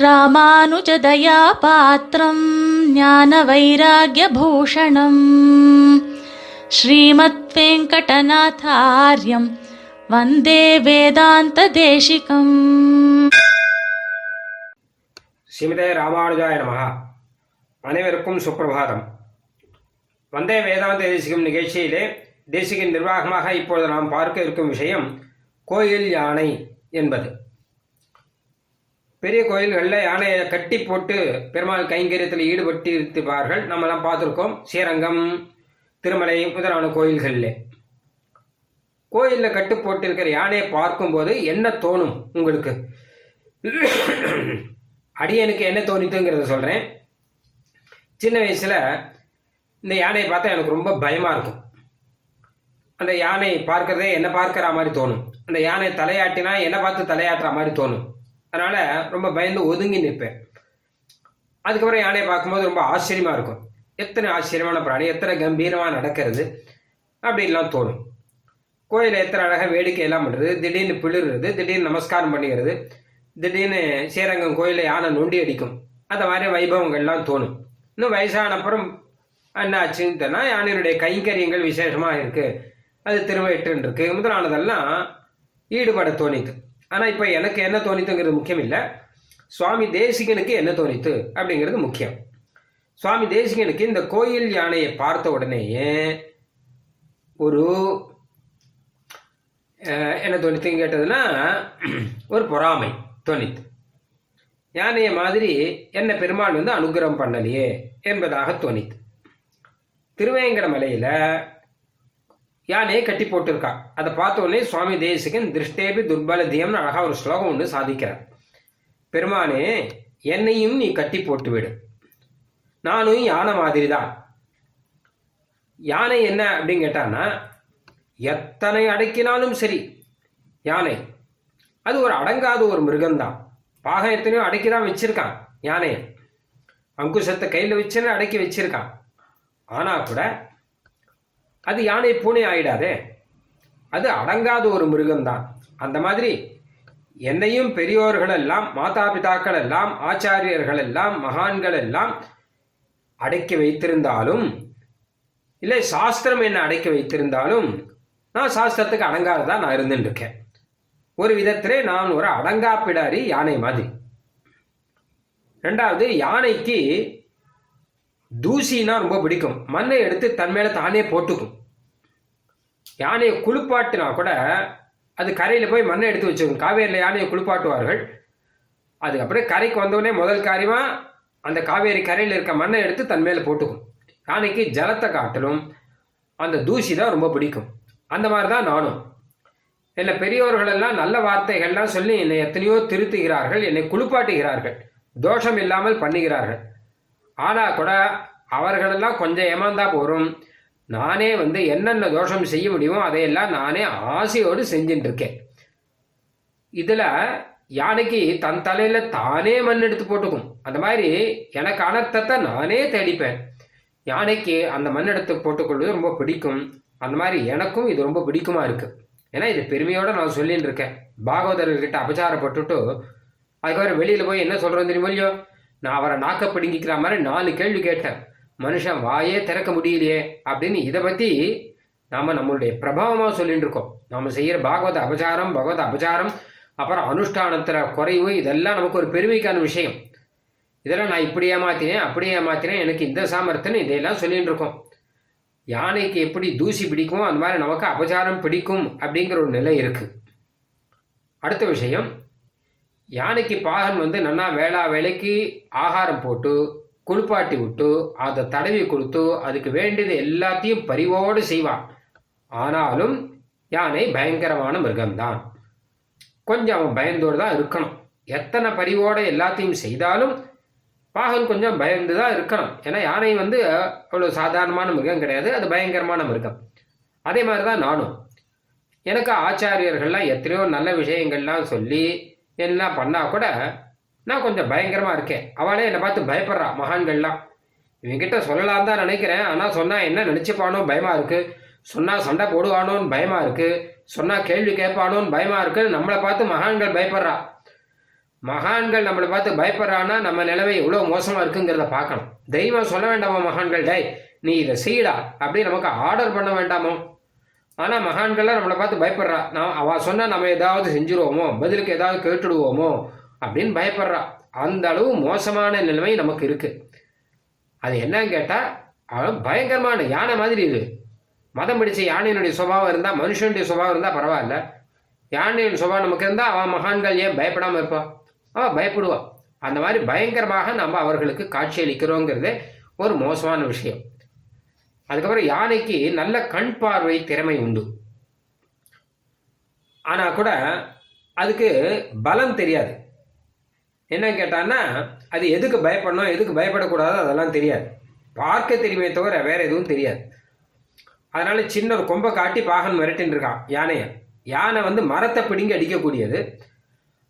ராமானுஜதயாபாத்திரம் ஞான வைராகியபூஷணம் ஸ்ரீமத் வெங்கடநாதாரியம் வந்தே வேதாந்த தேசிகம் ஸ்ரீமதே ராமானுஜாய நமகா அனைவருக்கும் சுப்பிரபாதம். வந்தே வேதாந்த தேசிகம் நிகழ்ச்சியிலே தேசிகின் நிர்வாகமாக இப்பொழுது நாம் பார்க்க இருக்கும் விஷயம் கோயில் யானை என்பது. பெரிய கோயில்களில் யானையை கட்டி போட்டு பெருமாள் கைங்கரியத்தில் ஈடுபட்டு இருப்பார்கள் நம்மலாம் பார்த்துருக்கோம். ஸ்ரீரங்கம் திருமலை முதலான கோயில்களில். கோயிலில் கட்டு போட்டிருக்கிற யானையை பார்க்கும்போது என்ன தோணும் உங்களுக்கு? அடியனுக்கு என்ன தோணித்துங்கிறத சொல்கிறேன் சின்ன வயசில் இந்த யானையை பார்த்தா எனக்கு ரொம்ப பயமாக இருக்கும். அந்த யானை பார்க்கறதே என்ன பார்க்குற மாதிரி தோணும். அந்த யானை தலையாட்டினா என்னை பார்த்து தலையாட்டுற மாதிரி தோணும். அதனால ரொம்ப பயந்து ஒதுங்கி நிற்பேன். அதுக்கப்புறம் யானையை பார்க்கும்போது ரொம்ப ஆச்சரியமாக இருக்கும். எத்தனை ஆச்சரியமான பிராணி எத்தனை கம்பீரமாக நடக்கிறது அப்படின்லாம் தோணும். கோயிலில் எத்தனை அழகாக வேடிக்கை எல்லாம் பண்ணுறது திடீர்னு பிளிர்றது திடீர்னு நமஸ்காரம் பண்ணிக்கிறது திடீர்னு ஸ்ரீரங்கம் கோயிலில் யானை நொண்டி அடிக்கும். அந்த மாதிரி வைபவங்கள்லாம் தோணும். இன்னும் வயசான அப்புறம் என்ன ஆச்சுன்னு தெரினா யானையினுடைய கைங்கரியங்கள் விசேஷமாக இருக்குது அது திருவயிற்றுன்னு இருக்கு. முதலானதெல்லாம் ஈடுபட தோணிது. ஆனால் இப்போ எனக்கு என்ன தோணித்துங்கிறது முக்கியம் இல்லை சுவாமி தேசிகனுக்கு என்ன தோணித்து அப்படிங்கிறது முக்கியம். சுவாமி தேசிகனுக்கு இந்த கோயில் யானையை பார்த்த உடனேயே ஒரு என்ன தோணித்துன்னு கேட்டதுன்னா ஒரு பொறாமை தோணித்து. யானையை மாதிரி என்ன பெருமாள் வந்து அனுகிரகம் பண்ணலையே என்பதாக தோணித்து. திருவேங்கட மலையில் யானையை கட்டி போட்டிருக்கா. அதை பார்த்த உடனே சுவாமி தேசிகன் திருஷ்டேபி துர்பலதியம்னு அழகா ஒரு ஸ்லோகம் ஒன்று சாதிக்கிறார். பெருமானே என்னையும் நீ கட்டி போட்டு விடு. நானும் யானை மாதிரி தான் யானை என்ன? அப்படின்னு கேட்டான்னா எத்தனை அடக்கினாலும் சரி யானை. அது ஒரு அடங்காத ஒரு மிருகம்தான். பாகம் எத்தனையோ அடக்கி தான் வச்சிருக்கான் யானையை. அங்குசத்தை கையில் வச்சுன்னு அடக்கி வச்சிருக்கான். ஆனால் கூட அது யானை பூனை ஆயிடாதே. அது அடங்காத ஒரு மிருகம்தான். அந்த மாதிரி என்னையும் பெரியோர்கள் எல்லாம் மாதா பிதாக்கள் எல்லாம் ஆச்சாரியர்கள் எல்லாம் மகான்கள் எல்லாம் அடக்கி வைத்திருந்தாலும் இல்லை சாஸ்திரம் என்ன அடக்கி வைத்திருந்தாலும் நான் சாஸ்திரத்துக்கு அடங்காததான் நான் இருந்துட்டு இருக்கேன் ஒரு விதத்திலே நான் ஒரு அடங்கா பிடாரி யானை மாதிரி. ரெண்டாவது யானைக்கு தூசினா ரொம்ப பிடிக்கும். மண்ணை எடுத்து தன் மேல தானே போட்டுக்கும். யானையை குளிப்பாட்டினா கூட அது கரையில் போய் மண்ணை எடுத்து வச்சுக்கணும் காவேரியில் யானையை குளிப்பாட்டுவார்கள். அது அப்படியே கரைக்கு வந்தோடனே முதல் காரியமாக அந்த காவேரி கரையில் இருக்க மண்ணை எடுத்து தன் மேலே போட்டுக்கும். யானைக்கு ஜலத்தை காட்டலும் அந்த தூசி தான் ரொம்ப பிடிக்கும். அந்த மாதிரி தான் நானும் இல்லை பெரியோர்களெல்லாம் நல்ல வார்த்தைகள்லாம் சொல்லி என்னை எத்தனையோ திருத்துகிறார்கள் என்னை குளிப்பாட்டுகிறார்கள். தோஷம் இல்லாமல் பண்ணுகிறார்கள். ஆனால் கூட அவர்களெல்லாம் கொஞ்சம் ஏமாந்தா போகிறோம் நானே வந்து என்னென்ன தோஷம் செய்ய முடியுமோ அதையெல்லாம் நானே ஆசையோடு செஞ்சுட்டு இருக்கேன் இதுல யானைக்கு தன் தலையில தானே மண் எடுத்து போட்டுக்கும். அந்த மாதிரி எனக்கு அனர்த்தத்தை நானே தேடிப்பேன். யானைக்கு அந்த மண் எடுத்து போட்டுக்கொள்வது ரொம்ப பிடிக்கும். அந்த மாதிரி எனக்கும் இது ரொம்ப பிடிக்குமா இருக்கு. ஏன்னா இது பெருமையோட நான் சொல்லிட்டு இருக்கேன் பாகவதர்கிட்ட அபச்சாரப்பட்டுட்டு அதுக்கப்புறம் வெளியில போய் என்ன சொல்றேன் தெரியுமோ இல்லையோ? நான் அவரை நாக்க பிடுங்கிக்கிற மாதிரி நாலு கேள்வி கேட்டேன். மனுஷன் வாயே திறக்க முடியலையே அப்படின்னு இதை பற்றி நாம் நம்மளுடைய பிரபாவமாக சொல்லிட்டு இருக்கோம். நாம் செய்கிற பாகவத அபச்சாரம் பகவத அபச்சாரம் அப்புறம் அனுஷ்டானத்தில் குறைவு இதெல்லாம் நமக்கு ஒரு பெருமைக்கான விஷயம். இதெல்லாம் நான் இப்படி ஏமாத்தினேன் அப்படி ஏமாத்தினேன் எனக்கு இந்த சாமர்த்தியம் இதையெல்லாம் சொல்லிட்டு இருக்கோம். யானைக்கு எப்படி தூசி பிடிக்கும் அந்த மாதிரி நமக்கு அபச்சாரம் பிடிக்கும் அப்படிங்கிற ஒரு நிலை இருக்குது அடுத்த விஷயம் யானைக்கு பாகன் வந்து நன்னா வேளா வேலைக்கு ஆகாரம் போட்டு குளிப்பாட்டி விட்டு அதை தடவி கொடுத்து அதுக்கு வேண்டியது எல்லாத்தையும் பரிவோடு செய்வான். ஆனாலும் யானை பயங்கரமான மிருகம்தான். கொஞ்சம் அவன் பயந்தோடு தான் இருக்கணும். எத்தனை பரிவோட எல்லாத்தையும் செய்தாலும் பாகன் கொஞ்சம் பயந்து தான் இருக்கணும். ஏன்னா யானை வந்து அவ்வளோ சாதாரணமான மிருகம் கிடையாது. அது பயங்கரமான மிருகம். அதே மாதிரி தான் நானும். எனக்கு ஆச்சாரியர்கள்லாம் எத்தனையோ நல்ல விஷயங்கள்லாம் சொல்லி எல்லாம் பண்ணால் கூட நான் கொஞ்சம் பயங்கரமாக இருக்கேன். அவளே என்னை பார்த்து பயப்படுறா மகான்கள்லாம். இவங்கிட்ட சொல்லலாம் தான் நினைக்கிறேன். ஆனால் சொன்னால் என்ன நினச்சிப்பானோ பயமாக இருக்கு. சொன்னால் சண்டை போடுவானோன்னு பயமாக இருக்குது சொன்னால் கேள்வி கேட்பானோன்னு பயமாக இருக்குன்னு நம்மளை பார்த்து மகான்கள் பயப்படுறா. மகான்கள் நம்மளை பார்த்து பயப்படுறான்னா நம்ம நிலைமை எவ்வளோ மோசமாக இருக்குங்கிறத பார்க்கணும். தெய்வம் சொல்ல வேண்டாமா மகான்கள்? டை நீ இதை செய்யடா. அப்படி நமக்கு ஆர்டர் பண்ண வேண்டாமோ? ஆனால் மகான்கள்லாம் நம்மளை பார்த்து பயப்படுறா. நான் அவ சொன்னால் நம்ம ஏதாவது செஞ்சுருவோமோ? பதிலுக்கு ஏதாவது கேட்டுடுவோமோ? அப்படின்னு பயப்படுறா. அந்த அளவு மோசமான நிலைமை நமக்கு இருக்கு. அது என்னன்னு கேட்டால் அவன் பயங்கரமான யானை மாதிரி இது. மதம் பிடிச்ச யானையினுடைய சுபாவம் இருந்தால் மனுஷனுடைய சுபாவம் இருந்தால் பரவாயில்ல. யானையின் சுபாவம் நமக்கு இருந்தால் அவன் மகான்கள் ஏன் பயப்படாமல் இருப்பான் அவன் பயப்படுவான் அந்த மாதிரி பயங்கரமாக நம்ம அவர்களுக்கு காட்சியளிக்கிறோங்கிறது ஒரு மோசமான விஷயம். அதுக்கப்புறம் யானைக்கு நல்ல கண் பார்வை திறமை உண்டு. ஆனால் கூட அதுக்கு பலம் தெரியாது. என்ன கேட்டான்னா அது எதுக்கு பயப்படணும் எதுக்கு பயப்படக்கூடாது அதெல்லாம் தெரியாது. பார்க்க தெரியுமே தவிர வேற எதுவும் தெரியாது. அதனால சின்ன ஒரு கொம்பை காட்டி பாகன் மிரட்டின்னு இருக்கான் யானையை. யானை வந்து மரத்தை பிடுங்கி அடிக்கக்கூடியது.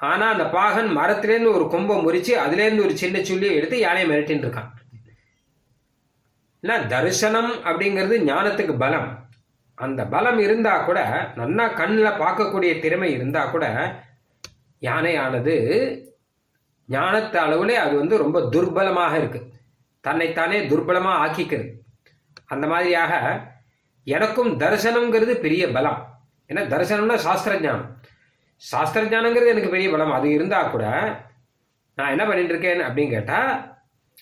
ஆனா அந்த பாகன் மரத்திலேருந்து ஒரு கொம்பை முறிச்சு அதுலேருந்து ஒரு சின்ன சுள்ளியை எடுத்து யானையை மிரட்டின்னு இருக்கான். இல்லை தரிசனம் அப்படிங்கிறது ஞானத்துக்கு பலம். அந்த பலம் இருந்தா கூட நன்னா கண்ணில் பார்க்கக்கூடிய திறமை இருந்தா கூட யானையானது ஞானத்து அளவுல அது வந்து ரொம்ப துர்பலமாக இருக்கு. தன்னைத்தானே துர்பலமாக ஆக்கிக்கிறது. அந்த மாதிரியாக எனக்கும் தரிசனம்ங்கிறது பெரிய பலம். ஏன்னா தரிசனம்னா சாஸ்திர ஞானம் சாஸ்திர ஞானங்கிறது எனக்கு பெரிய பலம். அது இருந்தால் கூட நான் என்ன பண்ணிட்டு இருக்கேன் அப்படின்னு கேட்டால்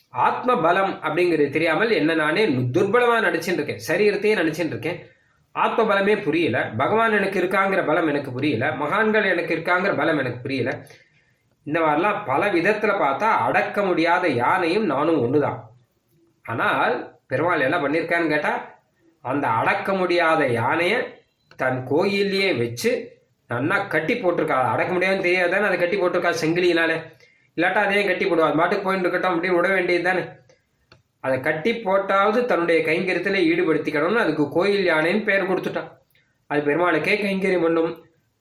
ஆத்ம பலம் அப்படிங்கிறது தெரியாமல் என்ன நானே துர்பலமாக நடிச்சுட்டு இருக்கேன். சரீரத்தையே நடிச்சுட்டு இருக்கேன். ஆத்ம பலமே புரியல. பகவான் எனக்கு இருக்காங்கிற பலம் எனக்கு புரியல. மகான்கள் எனக்கு இருக்காங்கிற பலம் எனக்கு புரியல. இந்த மாதிரிலாம் பல விதத்தில் பார்த்தா அடக்க முடியாத யானையும் நானும் ஒன்று தான் ஆனால் பெருமாள் என்ன பண்ணியிருக்கான்னு கேட்டால் அந்த அடக்க முடியாத யானையை தன் கோயிலையே வச்சு நன்னா கட்டி போட்டிருக்கா. அடக்க முடியாதுன்னு தெரியாதானே? அதை கட்டி போட்டிருக்கா செங்கிலினால இல்லாட்டா அதையும் கட்டி போடுவா. அது மாட்டுக்கு போயிட்டு இருக்கட்டும் அப்படின்னு விட வேண்டியது தானே. அதை கட்டி போட்டாவது தன்னுடைய கைங்கரியத்தில் ஈடுபடுத்திக்கணும்னு அதுக்கு கோயில் யானைன்னு பேர் கொடுத்துட்டான். அது பெருமாளுக்கே கைங்கரியம் பண்ணும்.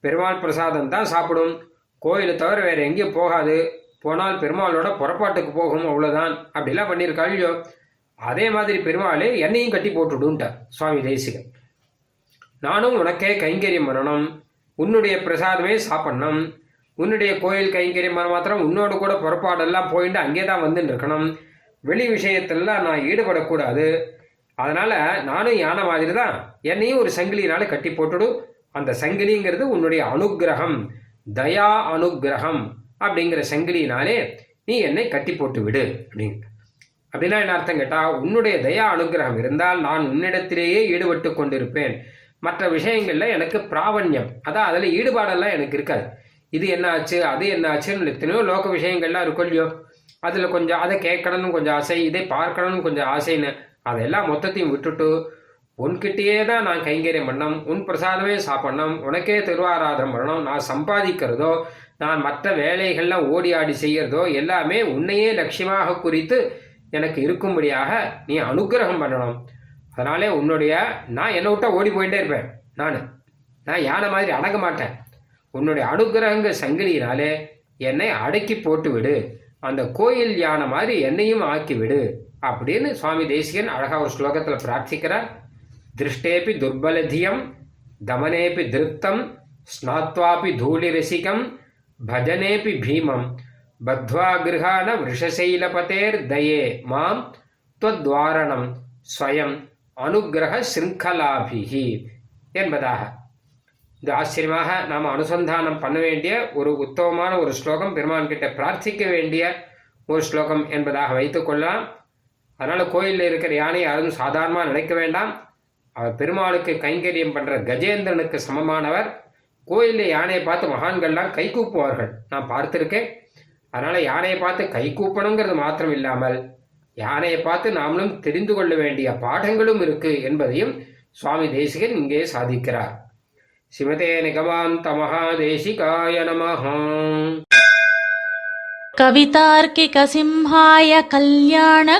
பெருமாள் பிரசாதம் தான் சாப்பிடும். கோயிலை தவிர வேற எங்கேயும் போகாது. போனால் பெருமாளோட புறப்பாட்டுக்கு போகும் அவ்வளோதான் அப்படிலாம் பண்ணியிருக்காள் அதே மாதிரி பெருமாளே என்னையும் கட்டி போட்டுடுன்ட்டார் சுவாமி தேசிகன். நானும் உனக்கே கைங்கரியம் பண்ணணும் உன்னுடைய பிரசாதமே சாப்பிடணும் உன்னுடைய கோயில் கைங்கரியம் பண்ண மாத்திரம் உன்னோட கூட புறப்பாடெல்லாம் போயிட்டு அங்கே தான் வந்துட்டு இருக்கணும் வெளி விஷயத்திலலாம் நான் ஈடுபடக்கூடாது. அதனால் நானும் யானை மாதிரி தான் என்னையும் ஒரு சங்கிலினால கட்டி போட்டுடு. அந்த சங்கிலிங்கிறது உன்னுடைய அனுக்கிரகம் தயா அனுக்கிரகம் அப்படிங்கிற சங்கிலினாலே நீ என்னை கட்டி போட்டு விடு அப்படிங்க அப்படின்னா என்ன அர்த்தம் கேட்டா உன்னுடைய தயா அனுகிரகம் இருந்தால் நான் உன்னிடத்திலேயே ஈடுபட்டு கொண்டிருப்பேன். மற்ற விஷயங்கள்ல எனக்கு பிராவண்யம். அதான் அதுல ஈடுபாடெல்லாம் எனக்கு இருக்காது. இது என்ன ஆச்சு அது என்ன ஆச்சுன்னு எத்தனையோ லோக விஷயங்கள்லாம் இருக்கும் இல்லையோ. அதுல கொஞ்சம் அதை கேட்கணும்னு கொஞ்சம் ஆசை இதை பார்க்கணும்னு கொஞ்சம் ஆசைன்னு அதெல்லாம் மொத்தத்தையும் விட்டுட்டு உன்கிட்டயே தான் நான் கைங்கரியம் பண்ணணும் உன் பிரசாதமே சாப்பிடணும். உனக்கே திருவாராதனம் பண்ணணும். நான் சம்பாதிக்கிறதோ நான் மற்ற வேலைகள்லாம் ஓடி ஆடி செய்கிறதோ எல்லாமே உன்னையே லட்சியமாக குறித்து எனக்கு இருக்கும்படியாக நீ அனுக்கிரகம் பண்ணணும். அதனாலே உன்னுடைய நான் என்னை விட்டா ஓடி போயிட்டே இருப்பேன். நான். நான் யானை மாதிரி அடங்க மாட்டேன். உன்னுடைய அனுகிரகங்க சங்கிலியினாலே என்னை அடக்கி போட்டு விடு அந்த கோயில் யானை மாதிரி என்னையும் ஆக்கி விடு அப்படின்னு சுவாமி தேசிகன் அழகாக ஒரு ஸ்லோகத்தில் பிரார்த்திக்கிறார். திருஷ்டேபி துர்பலதியம் தமனேபி திருப்தம் ஸ்நாத்வாபி தூளிரசிகம் பஜனேபி பீமம் பத்வா கிருஹான விஷசைலபதேர் தயே மாம் துவத்வாரணம் ஸ்வயம் அனுகிரக சிருங்கலாபிகி என்பதாக. இது ஆச்சரியமாக நாம் அனுசந்தானம் பண்ண வேண்டிய ஒரு உத்தமமான ஒரு ஸ்லோகம் பெருமான் கிட்ட பிரார்த்திக்க வேண்டிய ஒரு ஸ்லோகம் என்பதாக வைத்துக்கொள்ளலாம் அதனால் கோயிலில் இருக்கிற யானை யாரும் சாதாரணமாக நினைக்க வேண்டாம். அவர் பெருமாளுக்கு கைங்கரியம் பண்ற கஜேந்திரனுக்கு சமமானவர் கோயிலில் யானையை பார்த்து மகான்கள்லாம் கை கூப்புவார்கள் நான் பார்த்திருக்கேன் அதனால யானையை பார்த்து கை கூப்பணுங்கிறது மாத்திரம் இல்லாமல் யானையை பார்த்து நாமளும் தெரிந்து கொள்ள வேண்டிய பாடங்களும் இருக்கு என்பதையும் சுவாமி தேசிகன் இங்கே சாதிக்கிறார் சிவதே நிகமாந்த மகாதேசிகாய நமஹா कवितार्किकसिंहाय कल्याणगुणशालिने